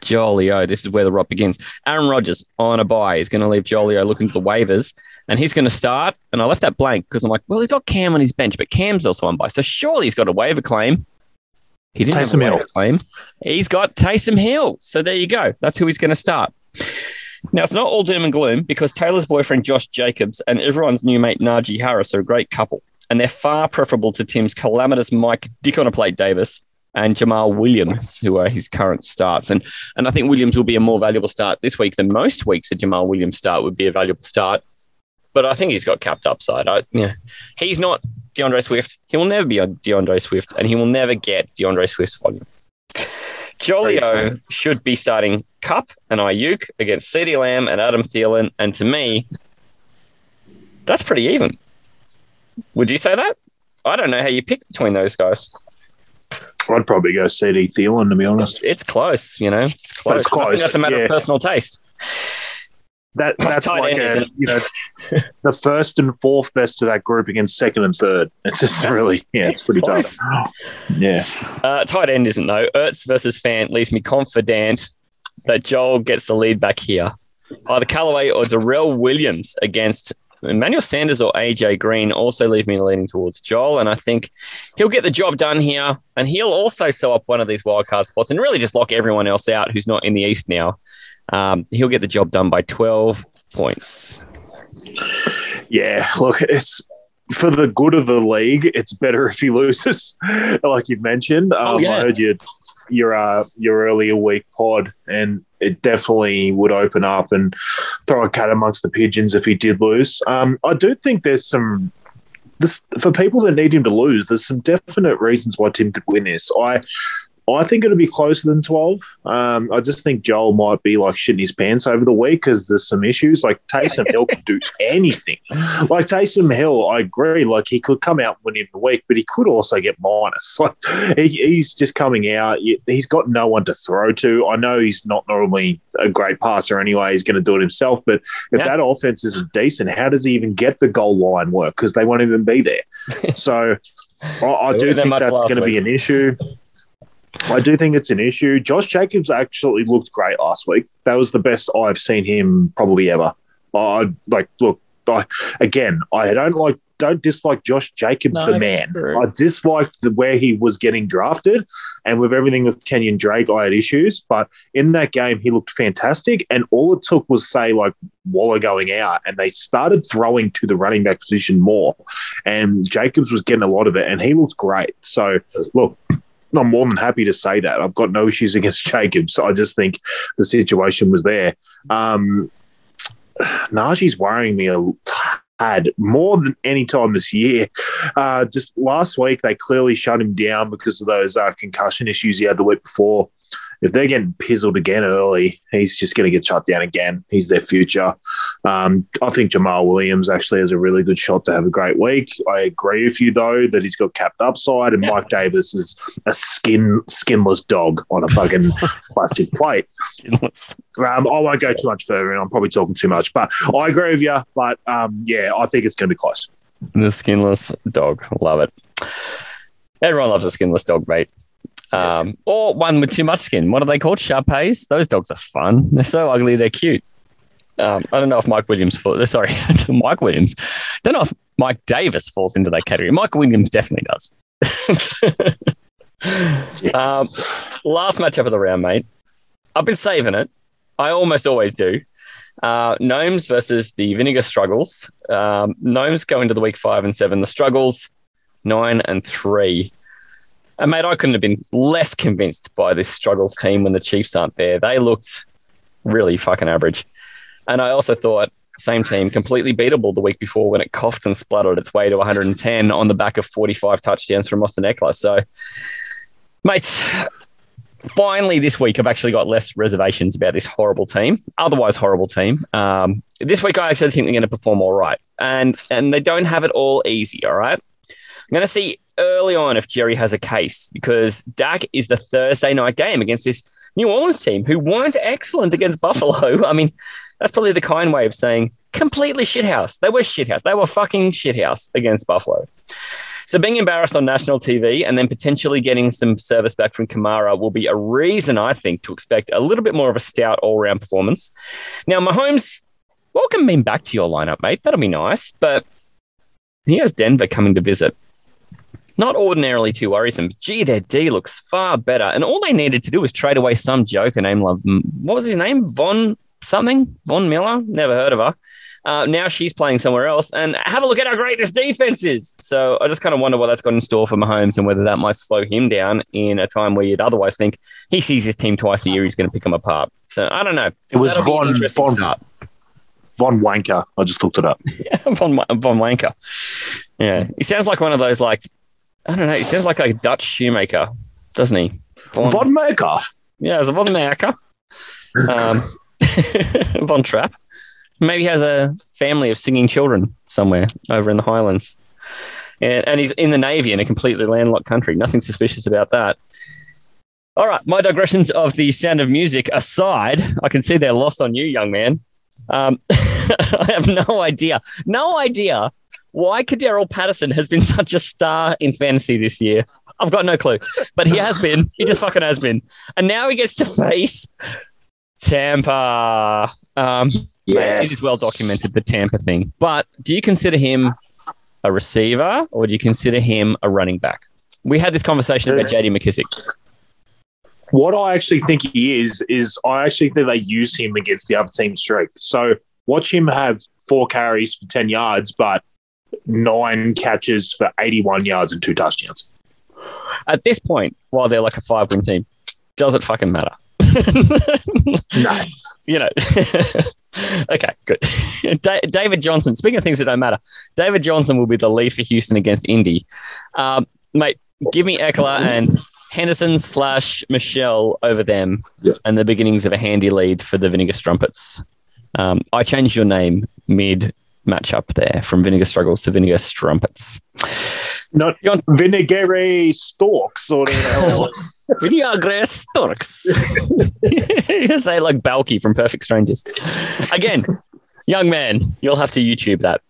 Jolio, this is where the rot begins. Aaron Rodgers on a bye is going to leave Jolio looking for the waivers, and he's going to start. And I left that blank because I'm like, well, he's got Cam on his bench, but Cam's also on bye, so surely he's got a waiver claim. He didn't Taysom have a Hill. waiver claim. He's got Taysom Hill, so there you go. That's who he's going to start. Now, it's not all doom and gloom because Talor's boyfriend Josh Jacobs and everyone's new mate Najee Harris are a great couple, and they're far preferable to Tim's calamitous Mike Dick on a plate Davis and Jamaal Williams, who are his current starts. And and I think Williams will be a more valuable start this week than most weeks. A Jamaal Williams start would be a valuable start, but I think he's got capped upside. I, yeah, he's not D'Andre Swift. He will never be a D'Andre Swift, and he will never get D'Andre Swift's volume. Jolio should be starting Kupp and Aiyuk against CeeDee Lamb and Adam Thielen, and to me, that's pretty even. Would you say that? I don't know how you pick between those guys. I'd probably go CeeDee Thielen to be honest. It's close, you know. It's close. It's close, that's a matter yeah. of personal taste. That that's like a, you know the first and fourth best to that group against second and third. It's just really yeah, it's, pretty tough. Yeah. Uh, tight end isn't though. Ertz versus Fant leaves me confident that Joel gets the lead back here. Either Callaway or Darrel Williams against Emmanuel Sanders or AJ Green also leave me leaning towards Joel, and I think he'll get the job done here, and he'll also sew up one of these wildcard spots and really just lock everyone else out who's not in the East now. Um, he'll get the job done by 12 points. Yeah, look, it's for the good of the league. It's better if he loses, (laughs) like you've mentioned. Um, Oh, yeah. I heard your your uh, your earlier week pod, and it definitely would open up and throw a cat amongst the pigeons if he did lose. Um, I do think there's some. This, for people that need him to lose, there's some definite reasons why Tim could win this. I I think it'll be closer than 12. Um, I just think Joel might be like shitting his pants over the week because there's some issues. Like Taysom Hill could do (laughs) anything. Like Taysom Hill, I agree. Like he could come out and win in the week, but he could also get minus. (laughs) Like he, he's just coming out. He's got no one to throw to. I know he's not normally a great passer anyway. He's going to do it himself. But if Yeah. that offense isn't decent, how does he even get the goal line work? Because they won't even be there. (laughs) So I, I do think that's going to be an issue. I do think it's an issue. Josh Jacobs actually looked great last week. That was the best I've seen him probably ever. I like look. I, again, I don't like don't dislike Josh Jacobs, No, the man. true. I disliked the where he was getting drafted, and with everything with Kenyan Drake, I had issues. But in that game, he looked fantastic, and all it took was say like Waller going out, and they started throwing to the running back position more, and Jacobs was getting a lot of it, and he looked great. So look. I'm more than happy to say that. I've got no issues against (laughs) Jacobs. I just think the situation was there. Um, Najee's worrying me a tad more than any time this year. Uh, just last week, they clearly shut him down because of those uh, concussion issues he had the week before. If they're getting pizzled again early, he's just going to get shut down again. He's their future. Um, I think Jamaal Williams actually has a really good shot to have a great week. I agree with you though that he's got capped upside, and Mike Davis is a skin skinless dog on a fucking (laughs) plastic plate. Um, I won't go too much further, and I'm probably talking too much, but I agree with you. But um, yeah, I think it's going to be close. The skinless dog. Love it. Everyone loves a skinless dog, mate. Um, or one with too much skin. What are they called? Shar-Peis? Those dogs are fun. They're so ugly, they're cute. Um, I don't know if Mike Williams falls. (laughs) Sorry, (laughs) Mike Williams. Don't know if Mike Davis falls into that category. Mike Williams definitely does. (laughs) um, last matchup of the round, mate. I've been saving it. I almost always do. Uh, Gnomes versus the Vinegar Struggles. Um, Gnomes go into the week five and seven. The Struggles nine and three. And mate, I couldn't have been less convinced by this Struggles team when the Chiefs aren't there. They looked really fucking average. And I also thought same team completely beatable the week before when it coughed and spluttered its way to 110 on the back of 45 touchdowns from Austin Ekeler. So, mates, finally this week I've actually got less reservations about this horrible team, otherwise horrible team. Um, this week I actually think they're going to perform all right, and and they don't have it all easy. All right, I'm going to see early on if Jerry has a case because Dak is the Thursday night game against this New Orleans team who weren't excellent against (laughs) Buffalo. I mean, that's probably the kind way of saying completely shithouse. They were shithouse. They were fucking shithouse against Buffalo. So being embarrassed on national TV and then potentially getting some service back from Kamara will be a reason, I think, to expect a little bit more of a stout all-round performance. Now, Mahomes, welcome him back to your lineup, mate. That'll be nice. But he has Denver coming to visit. Not ordinarily too worrisome. Gee, their D looks far better. And all they needed to do was trade away some joker named, like, what was his name? Von something? Von Miller? Never heard of her. Uh, now she's playing somewhere else. And have a look at how great this defense is. So I just kind of wonder what that's got in store for Mahomes and whether that might slow him down in a time where you'd otherwise think he sees his team twice a year, he's going to pick them apart. So I don't know. It was That'll Von Von, start. Von Wanker. I just looked it up. (laughs) Von, Von Wanker. Yeah. He sounds like one of those, like, I don't know. He sounds like a Dutch shoemaker, doesn't he? Von, Von Maker. Yeah, it's a Von Maker. Um, (laughs) Von Trapp. Maybe he has a family of singing children somewhere over in the Highlands. And, and he's in the Navy in a completely landlocked country. Nothing suspicious about that. All right, my digressions of the sound of music aside, I can see they're lost on you, young man. Um, (laughs) I have no idea, no idea why Cordarrelle Patterson has been (laughs) such a star in fantasy this year. I've got no clue, but he has been. He just fucking has been, and now he gets to face Tampa. Um, Yes. it is well documented the Tampa thing. But do you consider him a receiver or do you consider him a running back? We had this conversation about JD McKissic. What I actually think he is is I actually think they use him against the other team's strength. So watch him have four carries for ten yards, but nine catches for eighty-one yards and two touchdowns. At this point, while they're like a five win team, does it fucking matter? (laughs) no. (laughs) You know. (laughs) okay, good. Da- David Johnson, speaking of things that don't matter, David Johnson will be the lead for Houston against Indy. Um, mate, give me Ekeler and Henderson slash Michel over them and the beginnings of a handy lead for the Vinegar Strumpets. Um, I changed your name mid matchup there from Vinegar Struggles to Vinegar Strumpets. Not vinegary stalks or whatever. (laughs) Vinegar Storks. (laughs) say like Balki from Perfect Strangers. Again, young man, you'll have to YouTube that.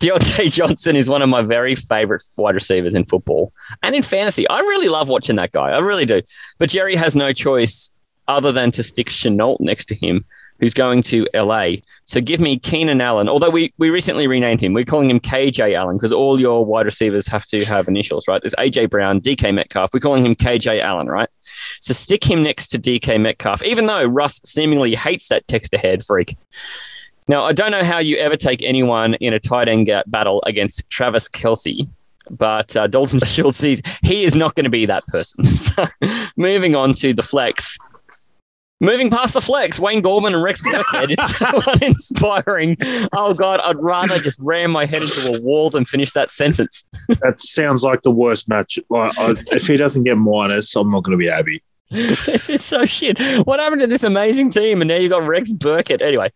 Diontae (laughs) Johnson is one of my very favorite wide receivers in football and in fantasy. I really love watching that guy. I really do. But Jerry has no choice other than to stick Chenault next to him, who's going to LA. So give me Keenan Allen. Although we, we recently renamed him, we're calling him KJ Allen because all your wide receivers have to have initials, right? There's AJ Brown, DK Metcalf. We're calling him KJ Allen, right? So stick him next to DK Metcalf, even though Russ seemingly hates that text ahead freak. Now, I don't know how you ever take anyone in a tight end battle against Travis Kelce, but uh, Dalton (laughs) Schultz, he, he is not going to be that person. (laughs) So, moving on to the flex. Moving past the flex, Wayne Gallman and Rex Burkhead is so (laughs) uninspiring. Oh, God, I'd rather just ram my head into a wall than finish that sentence. (laughs) That sounds like the worst match. Like, I, if he doesn't get minus, I'm not going to be happy. this is so shit. What happened to this amazing team? And now you've got Rex Burkhead. Anyway,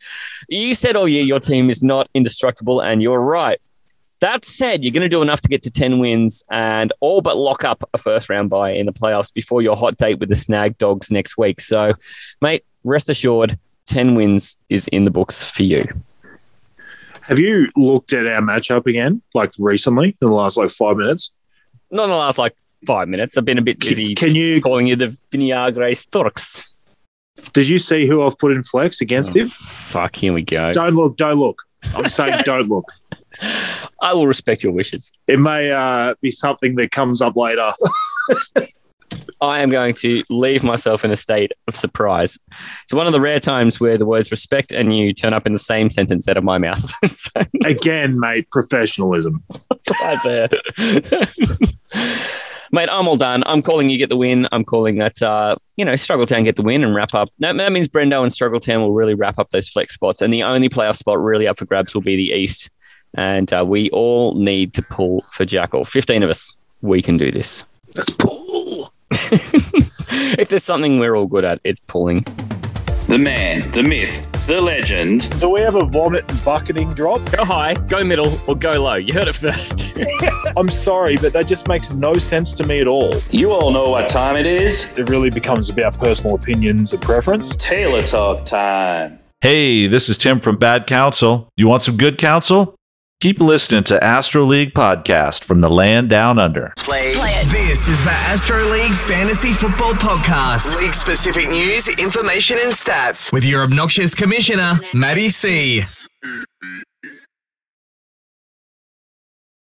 you said all year your team is not indestructible, and you're right. That said, you're going to do enough to get to 10 wins and all but lock up a first round bye in the playoffs before your hot date with the Snag Dogs next week. So, mate, rest assured, 10 wins is in the books for you. Have you looked at our matchup again, like recently, in the last like five minutes? Not in the last like five minutes. I've been a bit busy Can you? calling you the Vinagre Storks. Did you see who I've put in flex against oh, him? Fuck, here we go. Don't look. Don't look. I'm saying (laughs) don't look. I will respect your wishes. It may uh, be something that comes up later. (laughs) I am going to leave myself in a state of surprise. It's one of the rare times where the words respect and you turn up in the same sentence out of my mouth. (laughs) so, Again, mate, professionalism. right (laughs) there. Mate, I'm all done. I'm calling you get the win. I'm calling that, uh, you know, Struggletown get the win and wrap up. That, that means Brendo and Struggletown will really wrap up those flex spots. And the only playoff spot really up for grabs will be the East. And uh, we all need to pull for Jackal. 15 of us. We can do this. Let's pull. (laughs) if there's something we're all good at, it's pulling. The man, the myth, the legend. Do we have a vomit bucketing drop? Go high, go middle, or go low. You heard it first. (laughs) I'm sorry, but that just makes no sense to me at all. You all know what time it is. It really becomes about personal opinions and preference. Talor Talk time. Hey, this is Tim from Bad Counsel. You want some good counsel? Keep listening to Astro League podcast from the land down under. Play. This is the Astro League Fantasy Football Podcast. League specific news, information, and stats with your obnoxious commissioner, Matty C.